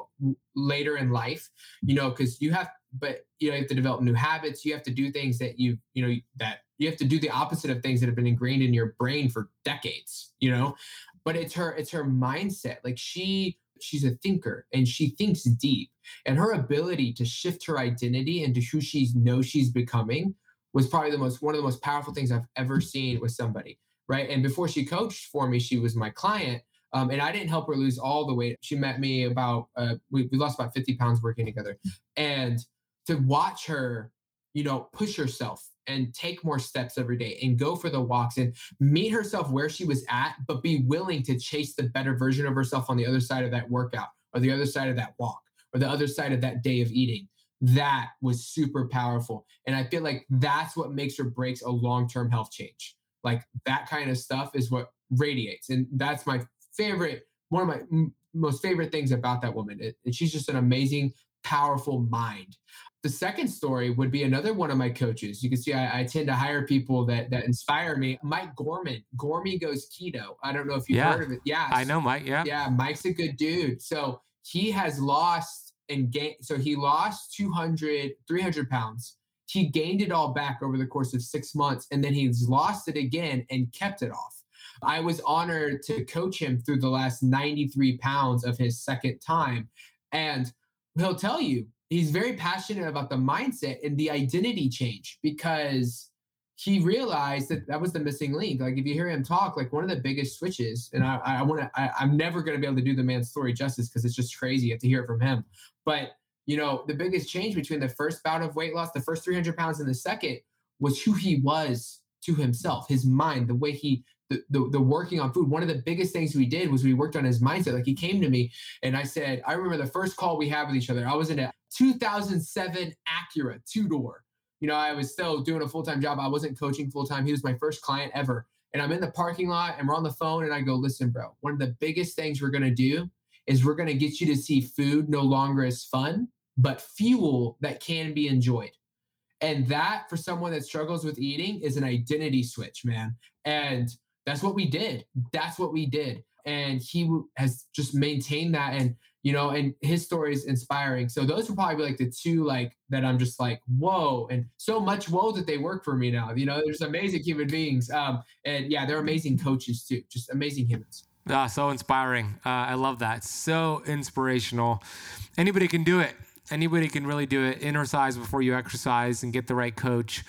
later in life you know because you have but you know you have to develop new habits. You have to do things that you you know that you have to do the opposite of things that have been ingrained in your brain for decades you know? But it's her it's her mindset. Like she she's a thinker and she thinks deep. And her ability to shift her identity into who she knows she's becoming was probably the most one of the most powerful things i've ever seen with somebody right? And before she coached for me she was my client um, and i didn't help her lose all the weight. She met me about uh, we, we lost about 50 pounds working together. And to watch her you know push herself and take more steps every day and go for the walks and meet herself where she was at, but be willing to chase the better version of herself on the other side of that workout or the other side of that walk or the other side of that day of eating. That was super powerful. And I feel like that's what makes or breaks a long term health change. Like that kind of stuff is what radiates. And that's my favorite, one of my most favorite things about that woman. It, and she's just an amazing, powerful mind. The second story would be another one of my coaches. You can see I, I tend to hire people that that inspire me. Mike Gorman, Gormy goes keto. I don't know if you've yeah, heard of it. Yeah, I know Mike. Yeah, yeah, Mike's a good dude. So he has lost and gained. So he lost 200, 300 pounds. He gained it all back over the course of six months, and then he's lost it again and kept it off. I was honored to coach him through the last 93 pounds of his second time. And he'll tell you he's very passionate about the mindset and the identity change because he realized that that was the missing link. Like if you hear him talk, like one of the biggest switches, and I, I want to, I'm never going to be able to do the man's story justice because it's just crazy. You have to hear it from him. But you know, the biggest change between the first bout of weight loss, the first 300 pounds, and the second was who he was to himself, his mind, the way he the, the, working on food. One of the biggest things we did was we worked on his mindset. Like he came to me and I said, I remember the first call we had with each other. I was in a 2007 Acura two door. You know, I was still doing a full time job. I wasn't coaching full time. He was my first client ever. And I'm in the parking lot and we're on the phone and I go, listen, bro, one of the biggest things we're going to do is we're going to get you to see food no longer as fun, but fuel that can be enjoyed. And that for someone that struggles with eating is an identity switch, man. And that's what we did. That's what we did. And he has just maintained that. And, you know, and his story is inspiring. So those would probably be like the two, like, that I'm just like, whoa. And so much whoa that they work for me now. You know, there's amazing human beings. Um, and yeah, they're amazing coaches too, just amazing humans. Ah, so inspiring. Uh, I love that. So inspirational. Anybody can do it. Anybody can really do it. Exercise before you exercise and get the right coach.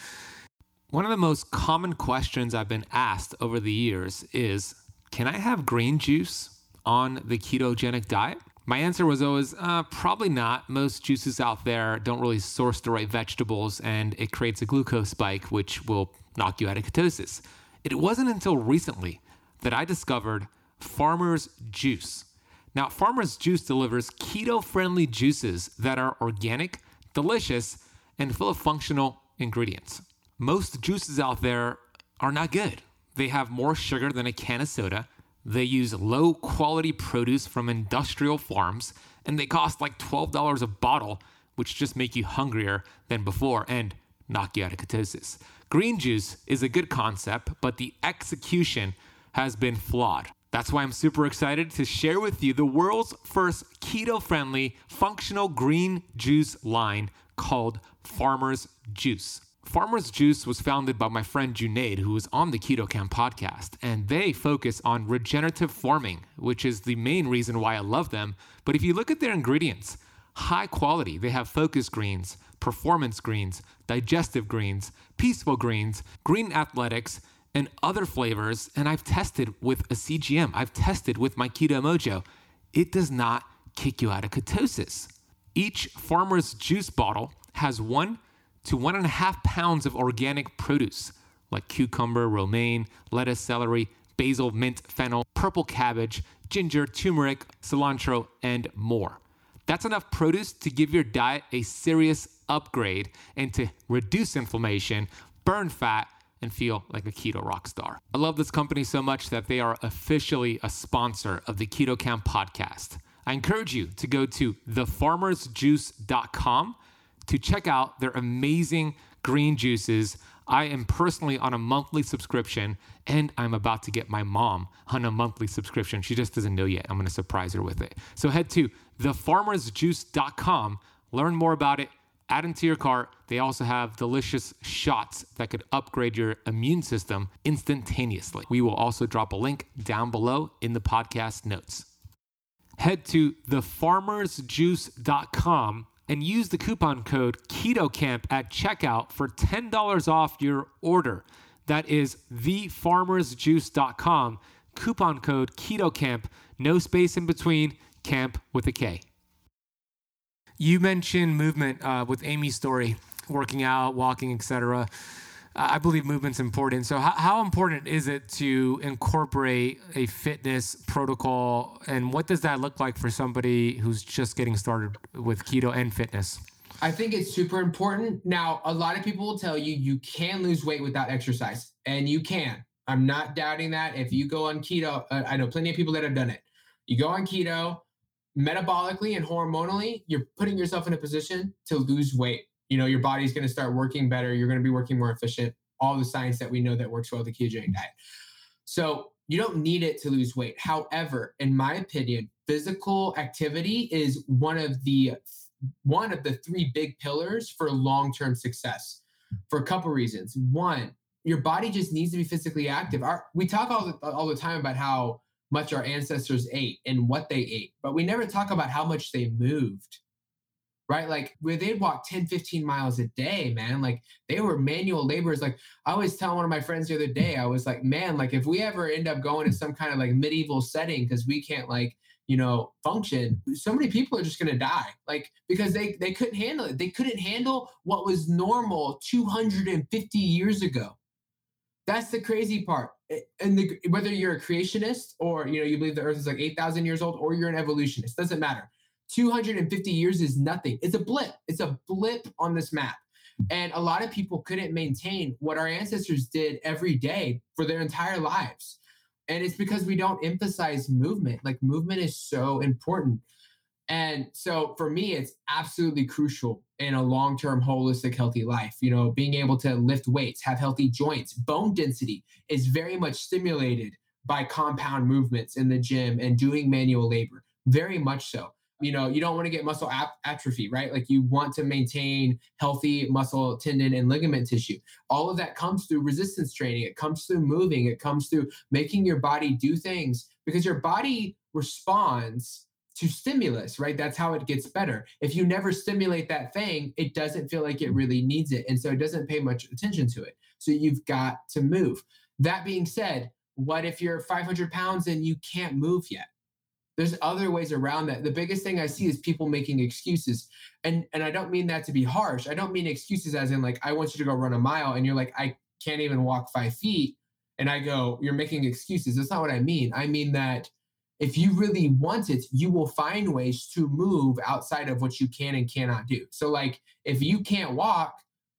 One of the most common questions I've been asked over the years is Can I have green juice on the ketogenic diet? My answer was always uh, probably not. Most juices out there don't really source the right vegetables, and it creates a glucose spike, which will knock you out of ketosis. It wasn't until recently that I discovered Farmer's Juice. Now, Farmer's Juice delivers keto friendly juices that are organic, delicious, and full of functional ingredients most juices out there are not good. They have more sugar than a can of soda, They use low quality produce from industrial farms and they cost like $12 a bottle, which just make you hungrier than before and knock you out of ketosis. Green juice is a good concept, but the execution has been flawed. That's why I'm super excited to share with you the world's first keto friendly functional green juice line called Farmer's Juice. Farmer's Juice was founded by my friend Junaid, who was on the Keto Kamp podcast, and they focus on regenerative farming, which is the main reason why I love them. But if you look at their ingredients, high quality, they have focus greens, performance greens, digestive greens, peaceful greens, green athletics, and other flavors. And I've tested with a CGM, I've tested with my Keto Mojo. It does not kick you out of ketosis. Each Farmer's Juice bottle has one to one and a half pounds of organic produce like cucumber, romaine, lettuce, celery, basil, mint, fennel, purple cabbage, ginger, turmeric, cilantro, and more. That's enough produce to give your diet a serious upgrade and to reduce inflammation, burn fat, and feel like a keto rock star. I love this company so much that they are officially a sponsor of the Keto Kamp podcast. I encourage you to go to thefarmersjuice.com to check out their amazing green juices. I am personally on a monthly subscription and I'm about to get my mom on a monthly subscription. She just doesn't know yet. I'm to surprise her with it. So head to thefarmersjuice.com, learn more about it, add into your cart. They also have delicious shots that could upgrade your immune system instantaneously. We will also drop a link down below in the podcast notes. Head to thefarmersjuice.com and use the coupon code KETOKAMP at checkout for $10 off your order. That is thefarmersjuice.com, coupon code KETOKAMP, no space in between, camp with a K. You mentioned movement uh, with Amy's story, working out, walking, etc. I believe movement's important. So, how, how, important is it to incorporate a fitness protocol, and what does that look like for somebody who's just getting started with keto and fitness? I think it's super important. Now, a lot of people will tell you you can lose weight without exercise, and you can. I'm not doubting that. If you go on keto, uh, I know plenty of people that have done it. You go on keto, metabolically and hormonally, you're putting yourself in a position to lose weight you know your body's going to start working better you're going to be working more efficient all the science that we know that works well the ketogenic diet. So you don't need it to lose weight. However in my opinion physical activity is one of the one of the three big pillars for long-term success for a couple reasons. One your body just needs to be physically active. Our, we talk all the, all the time about how much our ancestors ate and what they ate but we never talk about how much they moved right? Like where they'd walk 10, 15 miles a day, man. Like they were manual laborers. Like I was telling one of my friends the other day, I was like, man, like if we ever end up going to some kind of like medieval setting because we can't like, you know, function, so many people are just gonna die. Like because they they couldn't handle it. They couldn't handle what was normal 250 years ago. That's the crazy part. And the, whether you're a creationist or you know you believe the earth is like 8,000 years old or you're an evolutionist, doesn't matter 250 years is nothing. It's a blip. It's a blip on this map. And a lot of people couldn't maintain what our ancestors did every day for their entire lives. And it's because we don't emphasize movement. Like movement is so important. And so for me, it's absolutely crucial in a long term, holistic, healthy life. You know, being able to lift weights, have healthy joints, bone density is very much stimulated by compound movements in the gym and doing manual labor. Very much so you know you don't want to get muscle atrophy right? Like you want to maintain healthy muscle tendon and ligament tissue. All of that comes through resistance training. It comes through moving. It comes through making your body do things because your body responds to stimulus right? That's how it gets better. If you never stimulate that thing it doesn't feel like it really needs it and so it doesn't pay much attention to it. So you've got to move. That being said what if you're 500 pounds and you can't move yet there's other ways around that. The biggest thing i see is people making excuses. And and i don't mean that to be harsh. I don't mean excuses as in like i want you to go run a mile and you're like i can't even walk five feet and i go you're making excuses. That's not what i mean. I mean that if you really want it you will find ways to move outside of what you can and cannot do. So like if you can't walk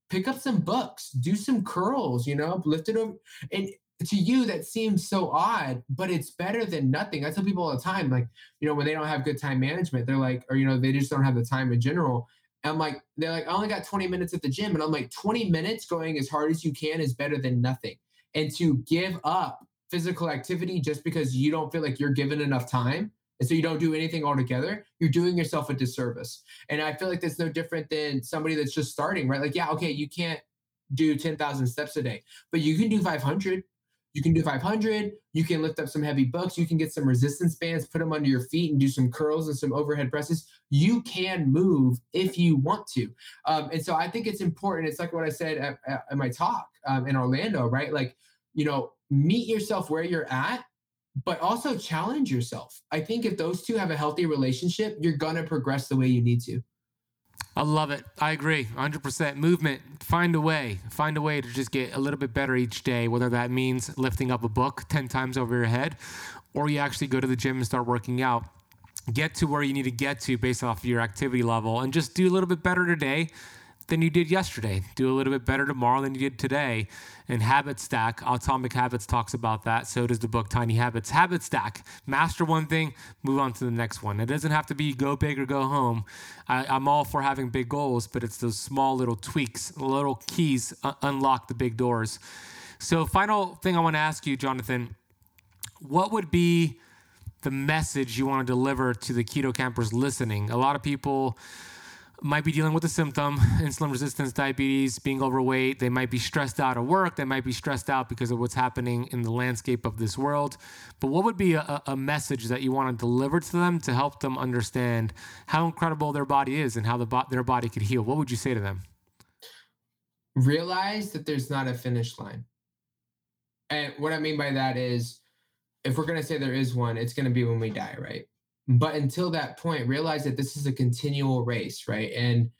pick up some books do some curls you know lift it over. And to you that seems so odd, but it's better than nothing. I tell people all the time, like, you know, when they don't have good time management, they're like, or, you know, they just don't have the time in general. And I'm like, they're like, I only got 20 minutes at the gym. And I'm like, 20 minutes going as hard as you can is better than nothing. And to give up physical activity just because you don't feel like you're given enough time and so you don't do anything altogether, you're doing yourself a disservice. And I feel like that's no different than somebody that's just starting, right? Like, yeah, okay, you can't do 10,000 steps a day, but you can do 500. You can do 500. You can lift up some heavy books. You can get some resistance bands, put them under your feet, and do some curls and some overhead presses. You can move if you want to. Um, and so I think it's important. It's like what I said at, at, at my talk um, in Orlando, right? Like, you know, meet yourself where you're at but also challenge yourself. I think if those two have a healthy relationship, you're going to progress the way you need to. I love it. I agree. 100% movement. Find a way. Find a way to just get a little bit better each day, whether that means lifting up a book 10 times over your head or you actually go to the gym and start working out. Get to where you need to get to based off of your activity level and just do a little bit better today than you did yesterday. Do a little bit better tomorrow than you did today. And Habit Stack, Atomic Habits talks about that. So does the book Tiny Habits. Habit Stack, master one thing, move on to the next one. It doesn't have to be go big or go home. I, am all for having big goals, but it's those small little tweaks, little keys uh, unlock the big doors. So, final thing I want to ask you, Jonathan, what would be the message you want to deliver to the Keto Kampers listening? A lot of people might be dealing with a symptom, insulin resistance, diabetes, being overweight. They might be stressed out at work. They might be stressed out because of what's happening in the landscape of this world. But what would be a, a message that you want to deliver to them to help them understand how incredible their body is and how the their body could heal? What would you say to them? Realize that there's not a finish line. And what I mean by that is, if we're going to say there is one, it's going to be when we die, right? But until that point, realize that this is a continual race, right? And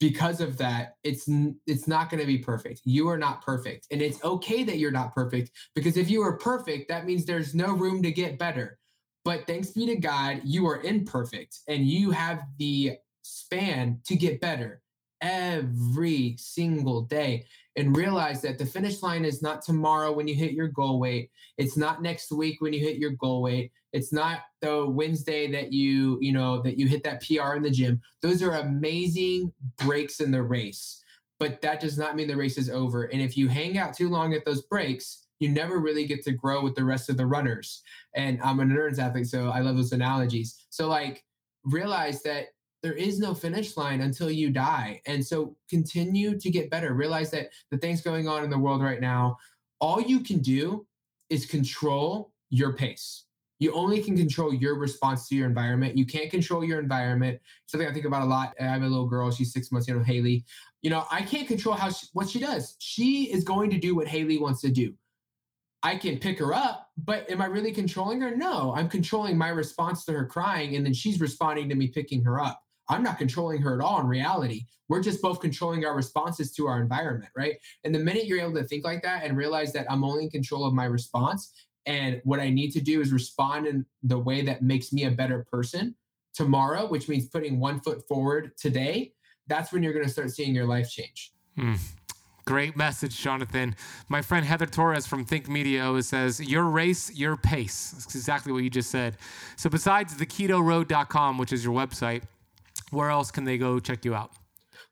because of that, it's it's not going to be perfect. You are not perfect, and it's okay that you're not perfect because if you are perfect, that means there's no room to get better. But thanks be to God, you are imperfect, and you have the span to get better every single day and realize that the finish line is not tomorrow when you hit your goal weight. It's not next week when you hit your goal weight. It's not the Wednesday that you, you know, that you hit that PR in the gym. Those are amazing breaks in the race. But that does not mean the race is over. And if you hang out too long at those breaks, you never really get to grow with the rest of the runners. And I'm an endurance athlete, so I love those analogies. So like realize that there is no finish line until you die. And so continue to get better. Realize that the things going on in the world right now, all you can do is control your pace. You only can control your response to your environment. You can't control your environment. Something I think about a lot. I have a little girl. She's six months. You know, Haley. You know, I can't control how she, what she does. She is going to do what Haley wants to do. I can pick her up, but am I really controlling her? No, I'm controlling my response to her crying, and then she's responding to me picking her up. I'm not controlling her at all in reality. We're just both controlling our responses to our environment, right? And the minute you're able to think like that and realize that I'm only in control of my response and what I need to do is respond in the way that makes me a better person tomorrow, which means putting one foot forward today, that's when you're going to start seeing your life change. Hmm. Great message, Jonathan. My friend Heather Torres from Think Media says, Your race, your pace. That's exactly what you just said. So, besides the ketoroad.com, which is your website, where else can they go check you out?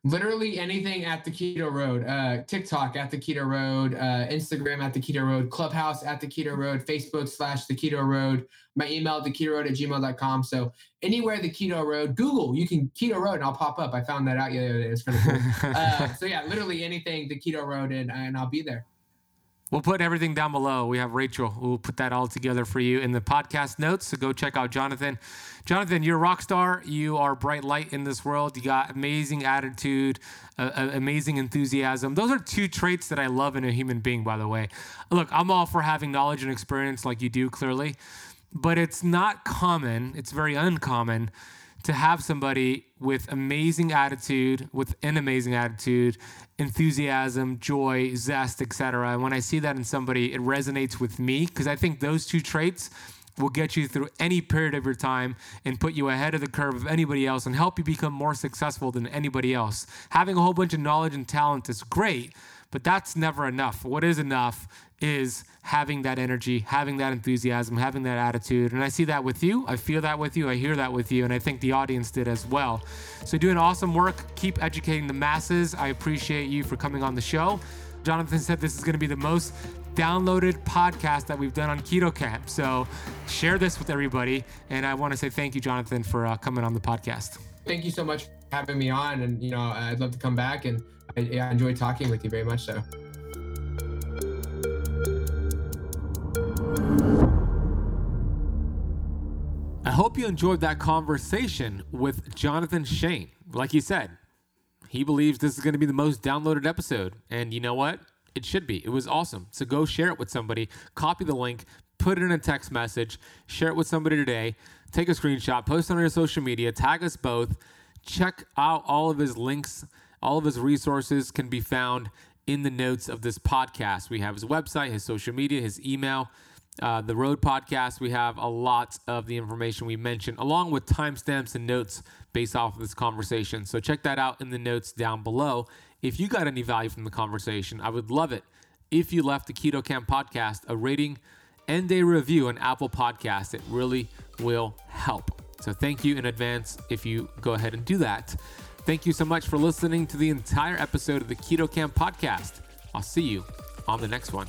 Literally anything at the Keto Road. Uh, TikTok at the Keto Road, uh, Instagram at the Keto Road, Clubhouse at the Keto Road, Facebook slash the Keto Road, my email the keto road at gmail.com. So anywhere the Keto Road, Google, you can Keto Road and I'll pop up. I found that out the other day. It's kind of cool. uh, so yeah, literally anything the Keto Road and, and I'll be there. We'll put everything down below. We have Rachel who will put that all together for you in the podcast notes. So go check out Jonathan. Jonathan, you're a rock star. You are bright light in this world. You got amazing attitude, uh, amazing enthusiasm. Those are two traits that I love in a human being, by the way. Look, I'm all for having knowledge and experience like you do, clearly, but it's not common, it's very uncommon to have somebody with amazing attitude, with an amazing attitude, enthusiasm, joy, zest, etc. And when I see that in somebody, it resonates with me because I think those two traits will get you through any period of your time and put you ahead of the curve of anybody else and help you become more successful than anybody else. Having a whole bunch of knowledge and talent is great, But that's never enough. What is enough is having that energy, having that enthusiasm, having that attitude. And I see that with you. I feel that with you. I hear that with you. And I think the audience did as well. So, doing awesome work. Keep educating the masses. I appreciate you for coming on the show. Jonathan said this is going to be the most downloaded podcast that we've done on Keto Kamp. So, share this with everybody. And I want to say thank you, Jonathan, for uh, coming on the podcast. Thank you so much for having me on. And, you know, I'd love to come back. And I, I enjoyed talking with you very much so. I hope you enjoyed that conversation with Jonathan Shane. Like he said, he believes this is going to be the most downloaded episode. And you know what? It should be. It was awesome. So go share it with somebody, copy the link, put it in a text message, share it with somebody today, take a screenshot, post it on your social media, tag us both. Check out all of his links, all of his resources can be found in the notes of this podcast. We have his website, his social media, his email. Uh, the Road podcast, we have a lot of the information we mentioned, along with timestamps and notes based off of this conversation. So check that out in the notes down below. If you got any value from the conversation, I would love it if you left the Keto Kamp podcast a rating and a review on Apple Podcast. It really will help. So thank you in advance if you go ahead and do that. Thank you so much for listening to the entire episode of the Keto Kamp podcast. I'll see you on the next one.